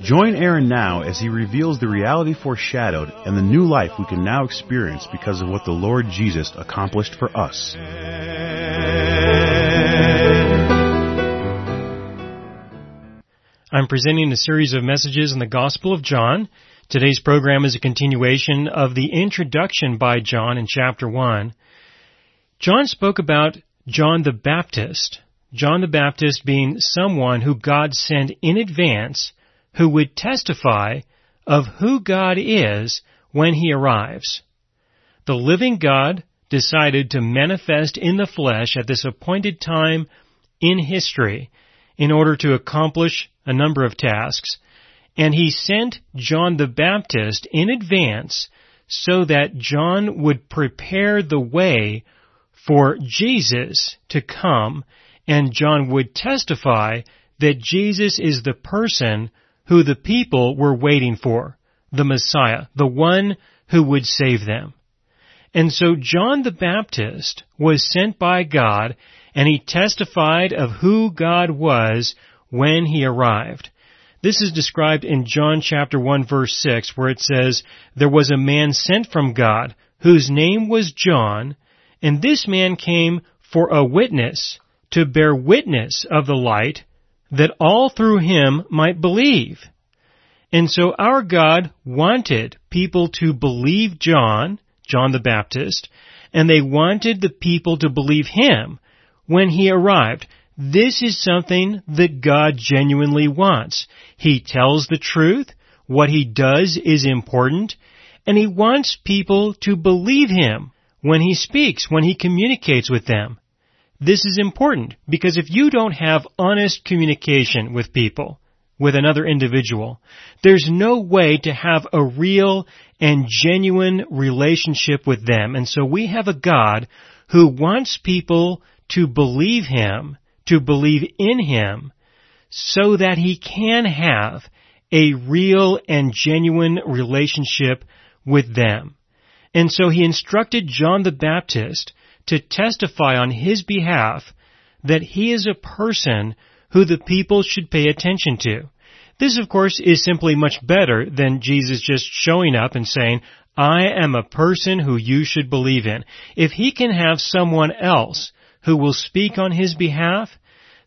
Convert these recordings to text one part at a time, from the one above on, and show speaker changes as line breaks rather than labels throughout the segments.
Join Aaron now as he reveals the reality foreshadowed and the new life we can now experience because of what the Lord Jesus accomplished for us.
I'm presenting a series of messages in the Gospel of John. Today's program is a continuation of the introduction by John in chapter 1. John spoke about John the Baptist. John the Baptist being someone who God sent in advance who would testify of who God is when he arrives. The living God decided to manifest in the flesh at this appointed time in history in order to accomplish a number of tasks, and he sent John the Baptist in advance so that John would prepare the way for Jesus to come, and John would testify that Jesus is the person who the people were waiting for, the Messiah, the one who would save them. And so John the Baptist was sent by God and he testified of who God was when he arrived. This is described in John chapter 1 verse 6 where it says, There was a man sent from God whose name was John, and this man came for a witness to bear witness of the light that all through him might believe. And so our God wanted people to believe John, John the Baptist, and they wanted the people to believe him when he arrived. This is something that God genuinely wants. He tells the truth. What he does is important. And he wants people to believe him when he speaks, when he communicates with them. This is important because if you don't have honest communication with people, with another individual, there's no way to have a real and genuine relationship with them. And so we have a God who wants people to believe Him, to believe in Him, so that He can have a real and genuine relationship with them. And so He instructed John the Baptist to testify on His behalf that He is a person who the people should pay attention to. This, of course, is simply much better than Jesus just showing up and saying, I am a person who you should believe in. If he can have someone else who will speak on his behalf,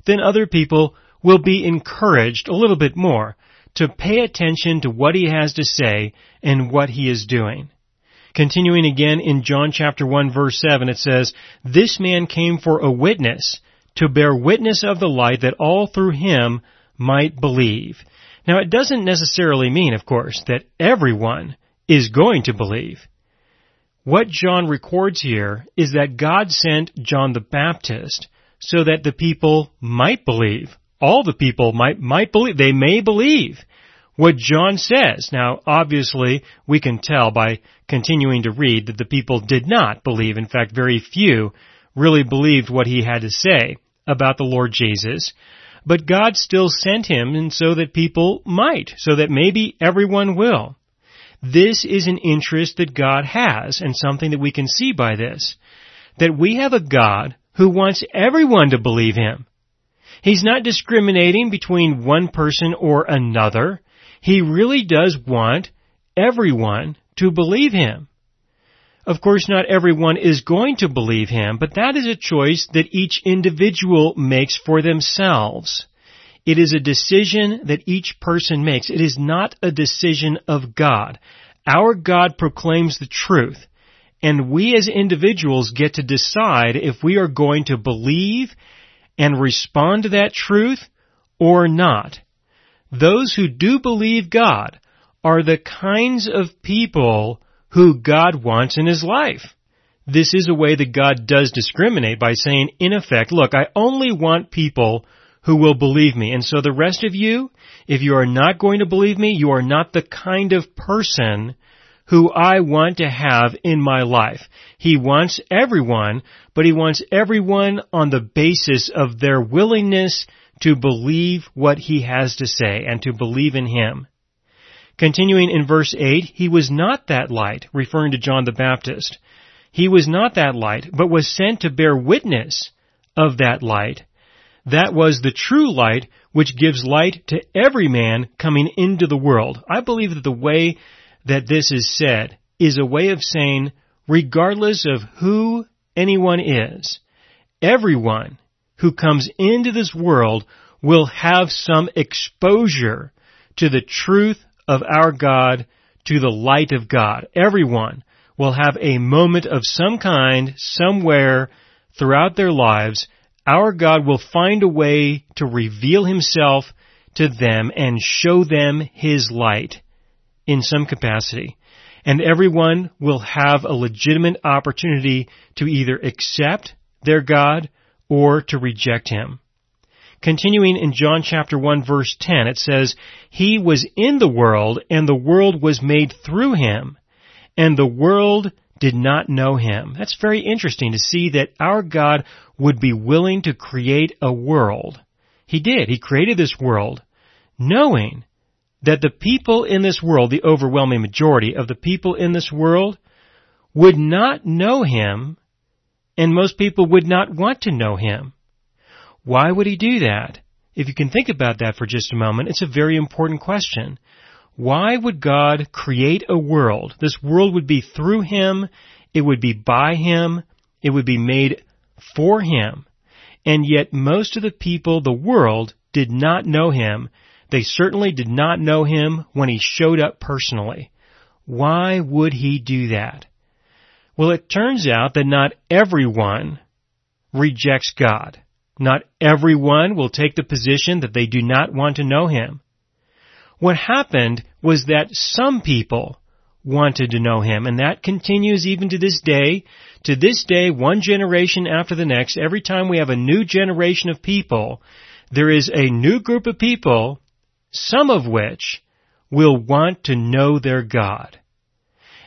then other people will be encouraged a little bit more to pay attention to what he has to say and what he is doing. Continuing again in John chapter 1 verse 7 it says, This man came for a witness, to bear witness of the light that all through him might believe. Now it doesn't necessarily mean, of course, that everyone is going to believe. What John records here is that God sent John the Baptist so that the people might believe. All the people might, might believe. They may believe what John says. Now, obviously, we can tell by continuing to read that the people did not believe. In fact, very few really believed what he had to say about the Lord Jesus. But God still sent him and so that people might, so that maybe everyone will. This is an interest that God has and something that we can see by this. That we have a God who wants everyone to believe Him. He's not discriminating between one person or another. He really does want everyone to believe Him. Of course, not everyone is going to believe Him, but that is a choice that each individual makes for themselves. It is a decision that each person makes. It is not a decision of God. Our God proclaims the truth, and we as individuals get to decide if we are going to believe and respond to that truth or not. Those who do believe God are the kinds of people who God wants in his life. This is a way that God does discriminate by saying, in effect, look, I only want people who will believe me. And so the rest of you, if you are not going to believe me, you are not the kind of person who I want to have in my life. He wants everyone, but he wants everyone on the basis of their willingness to believe what he has to say and to believe in him. Continuing in verse 8, he was not that light, referring to John the Baptist. He was not that light, but was sent to bear witness of that light. That was the true light which gives light to every man coming into the world. I believe that the way that this is said is a way of saying, regardless of who anyone is, everyone who comes into this world will have some exposure to the truth of our God, to the light of God. Everyone will have a moment of some kind, somewhere, throughout their lives. Our God will find a way to reveal Himself to them and show them His light in some capacity. And everyone will have a legitimate opportunity to either accept their God or to reject Him. Continuing in John chapter 1 verse 10, it says, He was in the world, and the world was made through Him, and the world did not know Him. That's very interesting to see that our God would be willing to create a world. He did. He created this world, knowing that the people in this world, the overwhelming majority of the people in this world, would not know Him, and most people would not want to know Him. Why would he do that? If you can think about that for just a moment, it's a very important question. Why would God create a world? This world would be through him, it would be by him, it would be made for him. And yet most of the people, the world, did not know him. They certainly did not know him when he showed up personally. Why would he do that? Well, it turns out that not everyone rejects God. Not everyone will take the position that they do not want to know Him. What happened was that some people wanted to know Him, and that continues even to this day. To this day, one generation after the next, every time we have a new generation of people, there is a new group of people, some of which will want to know their God.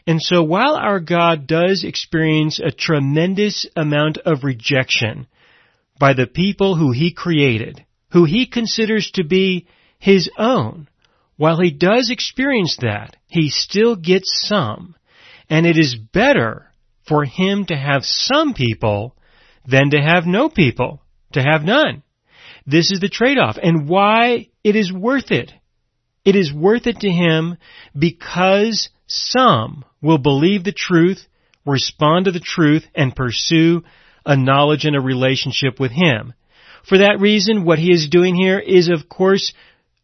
And so while our God does experience a tremendous amount of rejection, by the people who he created, who he considers to be his own. While he does experience that, he still gets some. And it is better for him to have some people than to have no people, to have none. This is the trade-off and why it is worth it. It is worth it to him because some will believe the truth, respond to the truth, and pursue a knowledge and a relationship with Him. For that reason, what He is doing here is of course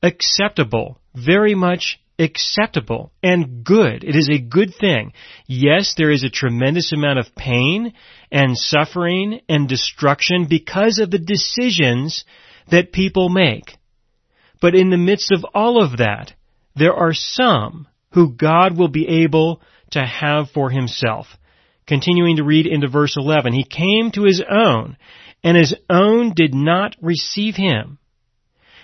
acceptable, very much acceptable and good. It is a good thing. Yes, there is a tremendous amount of pain and suffering and destruction because of the decisions that people make. But in the midst of all of that, there are some who God will be able to have for himself. Continuing to read into verse 11, he came to his own, and his own did not receive him.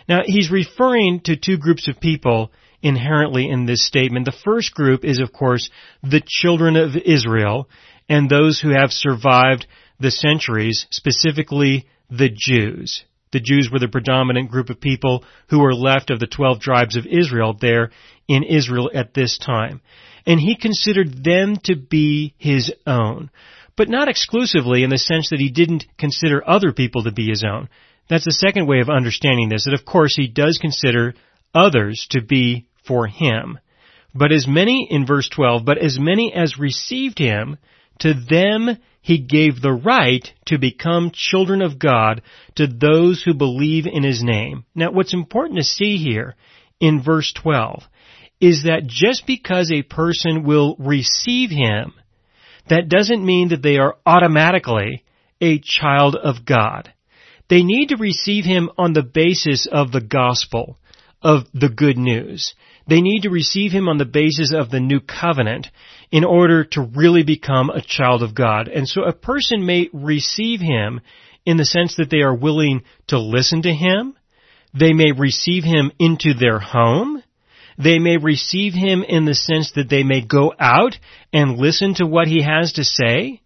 Now, he's referring to two groups of people inherently in this statement. The first group is, of course, the children of Israel and those who have survived the centuries, specifically the Jews. The Jews were the predominant group of people who were left of the twelve tribes of Israel there in Israel at this time and he considered them to be his own. But not exclusively in the sense that he didn't consider other people to be his own. That's the second way of understanding this, that of course he does consider others to be for him. But as many, in verse 12, but as many as received him, to them he gave the right to become children of God to those who believe in his name. Now what's important to see here in verse 12 is that just because a person will receive Him, that doesn't mean that they are automatically a child of God. They need to receive Him on the basis of the gospel, of the good news. They need to receive Him on the basis of the new covenant in order to really become a child of God. And so a person may receive Him in the sense that they are willing to listen to Him. They may receive Him into their home. They may receive him in the sense that they may go out and listen to what he has to say.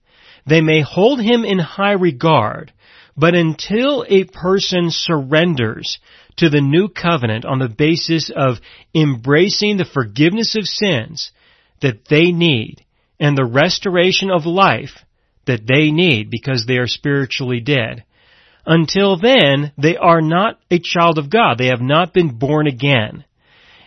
They may hold him in high regard, but until a person surrenders to the new covenant on the basis of embracing the forgiveness of sins that they need and the restoration of life that they need because they are spiritually dead, until then, they are not a child of God. They have not been born again.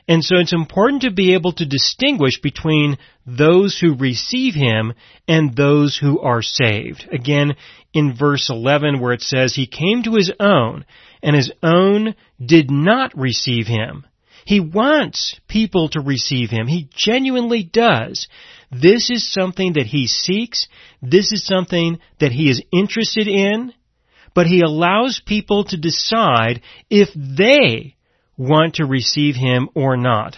And so it's important to be able to distinguish between those who receive Him and those who are saved. Again, in verse 11 where it says, He came to His own, and His own did not receive Him. He wants people to receive Him. He genuinely does. This is something that He seeks. This is something that He is interested in but he allows people to decide if they want to receive him or not.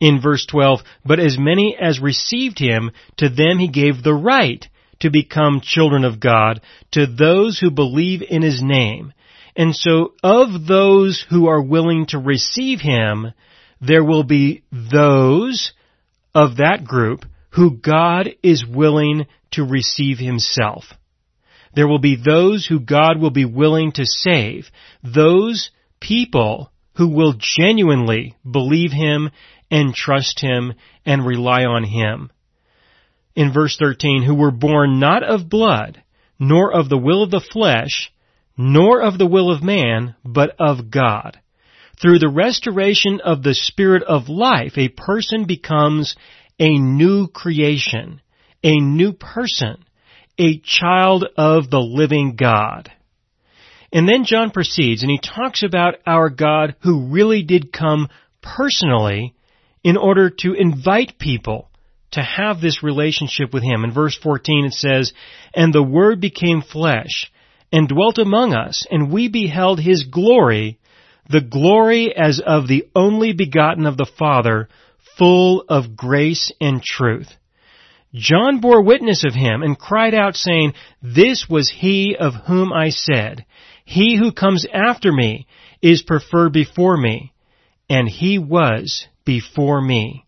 In verse 12, but as many as received him, to them he gave the right to become children of God, to those who believe in his name. And so of those who are willing to receive him, there will be those of that group who God is willing to receive himself. There will be those who God will be willing to save, those people who will genuinely believe Him and trust Him and rely on Him. In verse 13, who were born not of blood, nor of the will of the flesh, nor of the will of man, but of God. Through the restoration of the Spirit of life, a person becomes a new creation, a new person a child of the living God. And then John proceeds and he talks about our God who really did come personally in order to invite people to have this relationship with Him. In verse 14 it says, And the Word became flesh and dwelt among us, and we beheld His glory, the glory as of the only begotten of the Father, full of grace and truth. John bore witness of him and cried out saying, This was he of whom I said, He who comes after me is preferred before me, and he was before me.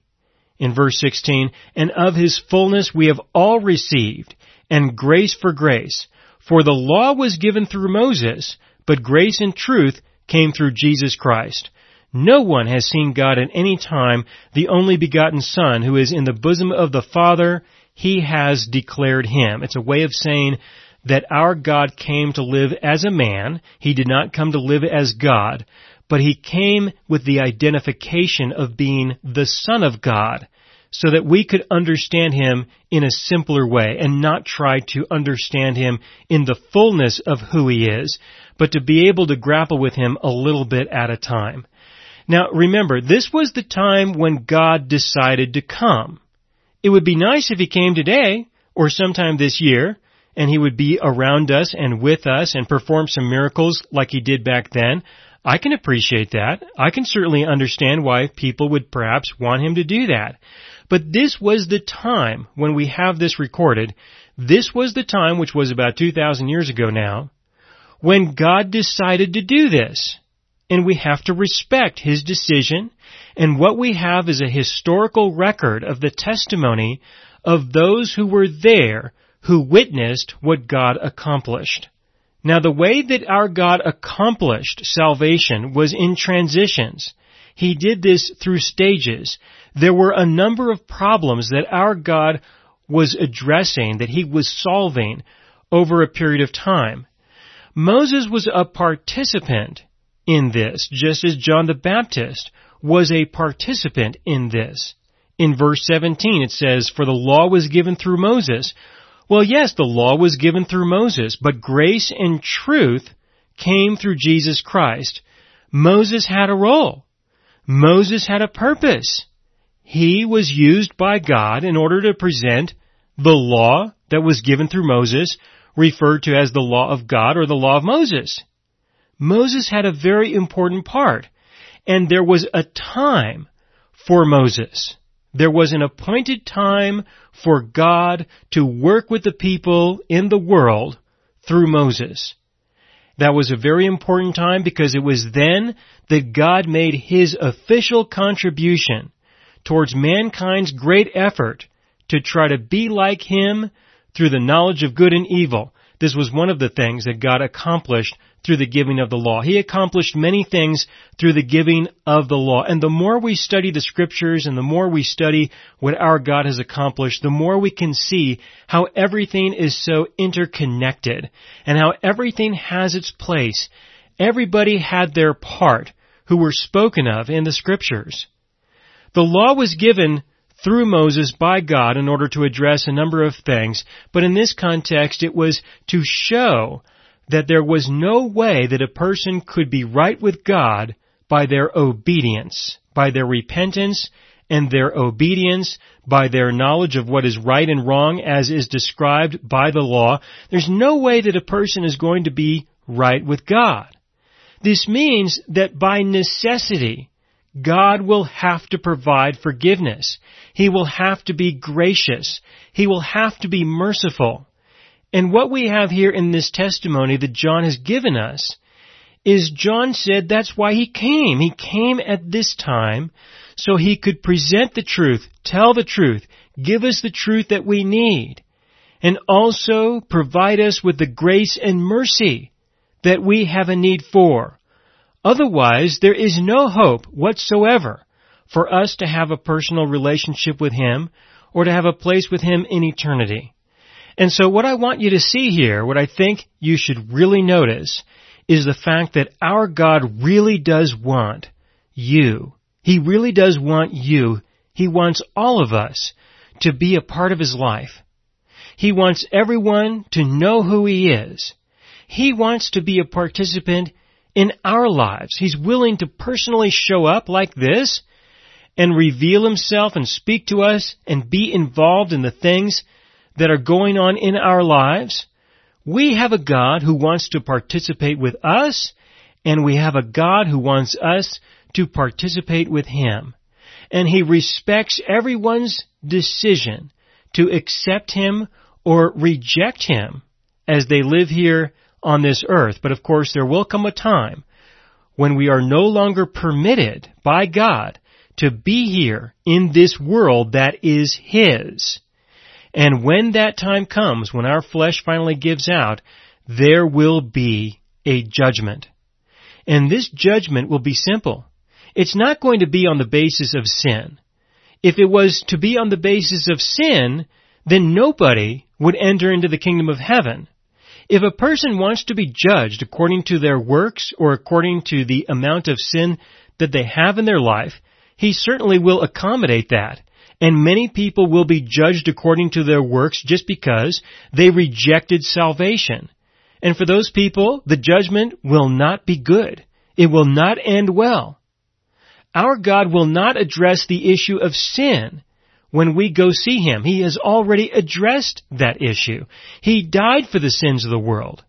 In verse 16, And of his fullness we have all received, and grace for grace. For the law was given through Moses, but grace and truth came through Jesus Christ. No one has seen God at any time, the only begotten Son, who is in the bosom of the Father, he has declared him. It's a way of saying that our God came to live as a man. He did not come to live as God, but he came with the identification of being the Son of God so that we could understand him in a simpler way and not try to understand him in the fullness of who he is, but to be able to grapple with him a little bit at a time. Now remember, this was the time when God decided to come. It would be nice if he came today, or sometime this year, and he would be around us and with us and perform some miracles like he did back then. I can appreciate that. I can certainly understand why people would perhaps want him to do that. But this was the time when we have this recorded. This was the time, which was about 2,000 years ago now, when God decided to do this and we have to respect his decision. And what we have is a historical record of the testimony of those who were there who witnessed what God accomplished. Now the way that our God accomplished salvation was in transitions. He did this through stages. There were a number of problems that our God was addressing, that He was solving over a period of time. Moses was a participant in this, just as John the Baptist was a participant in this. In verse 17 it says, For the law was given through Moses. Well, yes, the law was given through Moses, but grace and truth came through Jesus Christ. Moses had a role. Moses had a purpose. He was used by God in order to present the law that was given through Moses, referred to as the law of God or the law of Moses. Moses had a very important part. And there was a time for Moses. There was an appointed time for God to work with the people in the world through Moses. That was a very important time because it was then that God made His official contribution towards mankind's great effort to try to be like him through the knowledge of good and evil. This was one of the things that God accomplished through the giving of the law. He accomplished many things through the giving of the law. And the more we study the scriptures and the more we study what our God has accomplished, the more we can see how everything is so interconnected and how everything has its place. Everybody had their part who were spoken of in the scriptures. The law was given through Moses by God in order to address a number of things, but in this context it was to show that there was no way that a person could be right with God by their obedience, by their repentance and their obedience, by their knowledge of what is right and wrong as is described by the law. There's no way that a person is going to be right with God. This means that by necessity, God will have to provide forgiveness. He will have to be gracious. He will have to be merciful. And what we have here in this testimony that John has given us is John said that's why he came. He came at this time so he could present the truth, tell the truth, give us the truth that we need, and also provide us with the grace and mercy that we have a need for. Otherwise, there is no hope whatsoever for us to have a personal relationship with Him or to have a place with Him in eternity. And so what I want you to see here, what I think you should really notice, is the fact that our God really does want you. He really does want you. He wants all of us to be a part of His life. He wants everyone to know who He is. He wants to be a participant in our lives. He's willing to personally show up like this and reveal himself and speak to us and be involved in the things that are going on in our lives. We have a God who wants to participate with us and we have a God who wants us to participate with Him. And He respects everyone's decision to accept Him or reject Him as they live here on this earth. But of course, there will come a time when we are no longer permitted by God to be here in this world that is His. And when that time comes, when our flesh finally gives out, there will be a judgment. And this judgment will be simple. It's not going to be on the basis of sin. If it was to be on the basis of sin, then nobody would enter into the kingdom of heaven. If a person wants to be judged according to their works or according to the amount of sin that they have in their life, he certainly will accommodate that. And many people will be judged according to their works just because they rejected salvation. And for those people, the judgment will not be good. It will not end well. Our God will not address the issue of sin when we go see Him. He has already addressed that issue. He died for the sins of the world.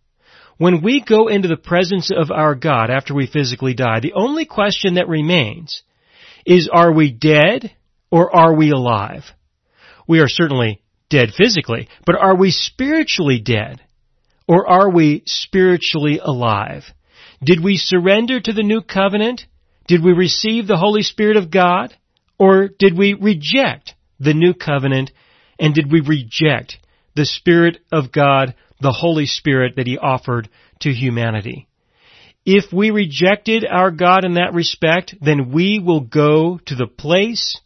When we go into the presence of our God after we physically die, the only question that remains is are we dead or are we alive? We are certainly dead physically, but are we spiritually dead or are we spiritually alive? Did we surrender to the new covenant? Did we receive the Holy Spirit of God? Or did we reject the new covenant and did we reject the Spirit of God, the Holy Spirit that He offered to humanity? If we rejected our God in that respect, then we will go to the place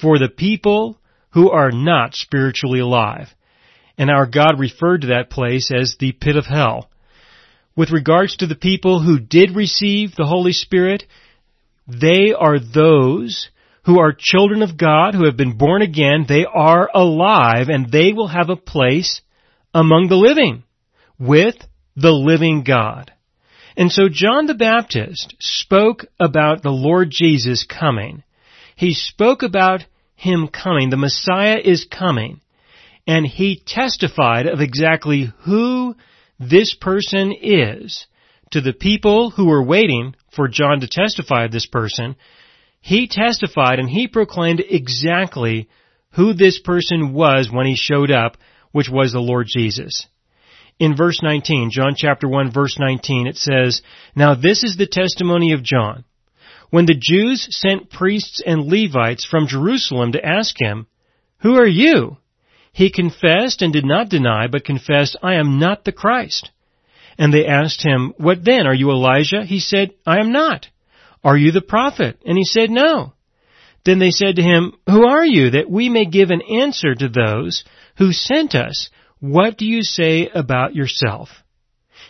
for the people who are not spiritually alive. And our God referred to that place as the pit of hell. With regards to the people who did receive the Holy Spirit, they are those who are children of God, who have been born again, they are alive and they will have a place among the living with the living God. And so John the Baptist spoke about the Lord Jesus coming. He spoke about Him coming. The Messiah is coming. And he testified of exactly who this person is to the people who were waiting for John to testify of this person he testified and he proclaimed exactly who this person was when he showed up, which was the Lord Jesus. In verse 19, John chapter 1 verse 19, it says, Now this is the testimony of John. When the Jews sent priests and Levites from Jerusalem to ask him, Who are you? He confessed and did not deny, but confessed, I am not the Christ. And they asked him, What then? Are you Elijah? He said, I am not. Are you the prophet? And he said, No. Then they said to him, Who are you, that we may give an answer to those who sent us? What do you say about yourself?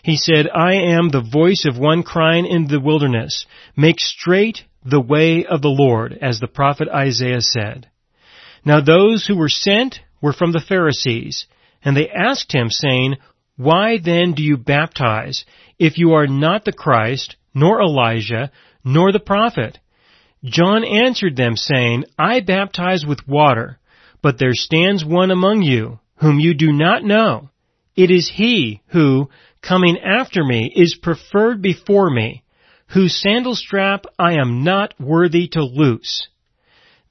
He said, I am the voice of one crying in the wilderness, make straight the way of the Lord, as the prophet Isaiah said. Now those who were sent were from the Pharisees, and they asked him, saying, Why then do you baptize, if you are not the Christ, nor Elijah, nor the prophet? John answered them, saying, I baptize with water, but there stands one among you, whom you do not know. It is he who, coming after me, is preferred before me, whose sandal strap I am not worthy to loose.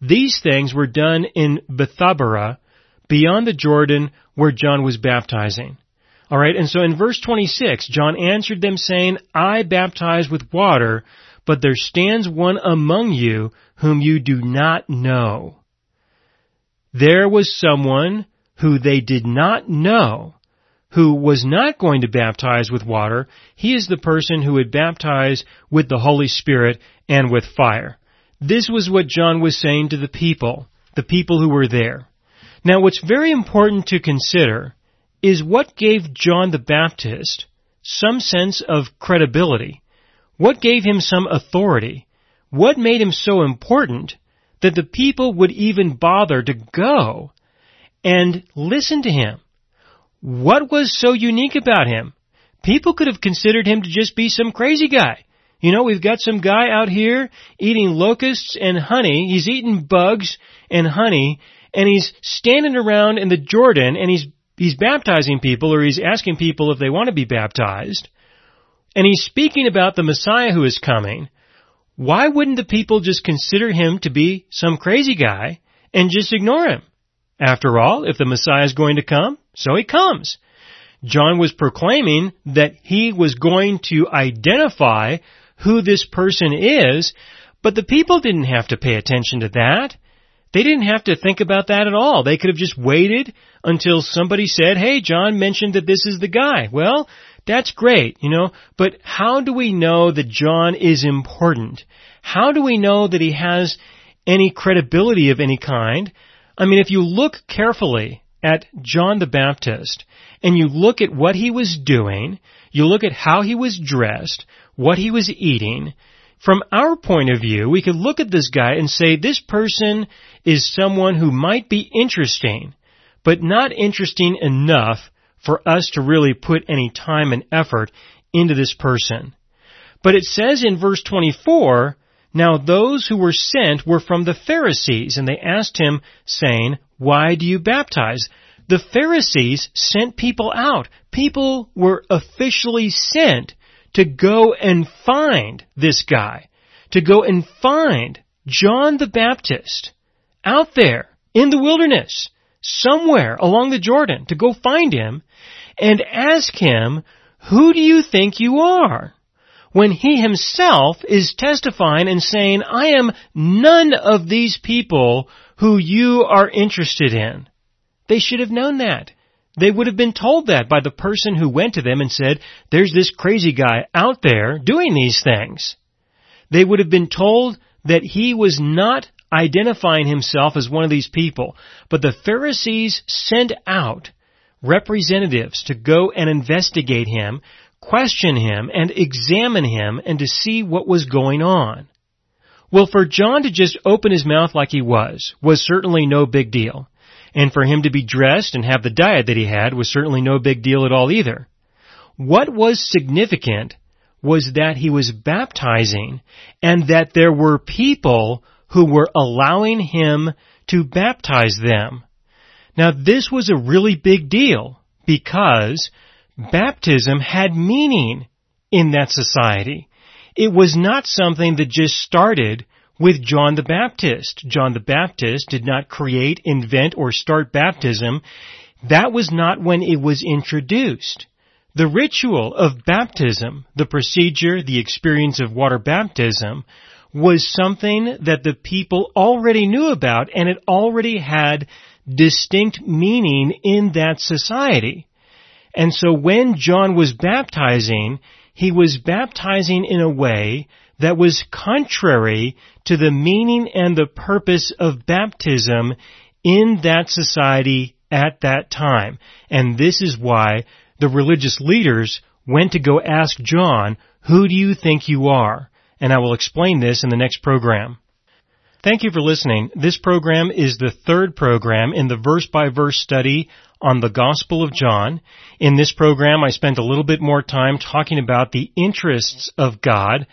These things were done in Bethabara, beyond the Jordan where John was baptizing. Alright, and so in verse 26, John answered them saying, I baptize with water, but there stands one among you whom you do not know. There was someone who they did not know who was not going to baptize with water. He is the person who would baptize with the Holy Spirit and with fire. This was what John was saying to the people, the people who were there. Now what's very important to consider is what gave John the Baptist some sense of credibility. What gave him some authority? What made him so important that the people would even bother to go and listen to him? What was so unique about him? People could have considered him to just be some crazy guy. You know, we've got some guy out here eating locusts and honey. He's eating bugs and honey and he's standing around in the Jordan and he's he's baptizing people or he's asking people if they want to be baptized. And he's speaking about the Messiah who is coming. Why wouldn't the people just consider him to be some crazy guy and just ignore him? After all, if the Messiah is going to come, so he comes. John was proclaiming that he was going to identify who this person is, but the people didn't have to pay attention to that. They didn't have to think about that at all. They could have just waited until somebody said, hey, John mentioned that this is the guy. Well, that's great, you know, but how do we know that John is important? How do we know that he has any credibility of any kind? I mean, if you look carefully at John the Baptist and you look at what he was doing, you look at how he was dressed, what he was eating, from our point of view, we could look at this guy and say this person is someone who might be interesting, but not interesting enough for us to really put any time and effort into this person. But it says in verse 24, now those who were sent were from the Pharisees, and they asked him, saying, Why do you baptize? The Pharisees sent people out. People were officially sent to go and find this guy, to go and find John the Baptist out there in the wilderness, somewhere along the Jordan, to go find him and ask him, who do you think you are? When he himself is testifying and saying, I am none of these people who you are interested in. They should have known that. They would have been told that by the person who went to them and said, there's this crazy guy out there doing these things. They would have been told that he was not identifying himself as one of these people, but the Pharisees sent out representatives to go and investigate him, question him, and examine him and to see what was going on. Well, for John to just open his mouth like he was, was certainly no big deal and for him to be dressed and have the diet that he had was certainly no big deal at all either. What was significant was that he was baptizing and that there were people who were allowing him to baptize them. Now this was a really big deal because baptism had meaning in that society. It was not something that just started with John the Baptist. John the Baptist did not create, invent, or start baptism. That was not when it was introduced. The ritual of baptism, the procedure, the experience of water baptism, was something that the people already knew about and it already had distinct meaning in that society. And so when John was baptizing, he was baptizing in a way that was contrary to the meaning and the purpose of baptism in that society at that time. And this is why the religious leaders went to go ask John, who do you think you are? And I will explain this in the next program. Thank you for listening. This program is the third program in the verse by verse study on the Gospel of John. In this program, I spent a little bit more time talking about the interests of God,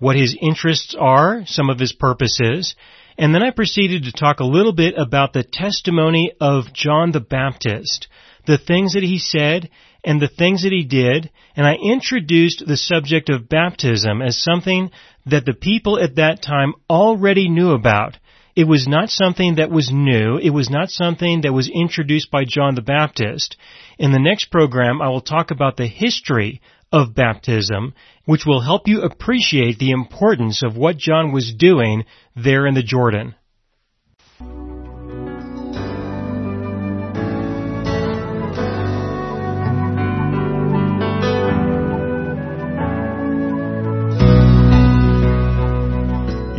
what his interests are, some of his purposes, and then I proceeded to talk a little bit about the testimony of John the Baptist, the things that he said and the things that he did, and I introduced the subject of baptism as something that the people at that time already knew about. It was not something that was new. It was not something that was introduced by John the Baptist. In the next program, I will talk about the history of baptism, which will help you appreciate the importance of what John was doing there in the Jordan.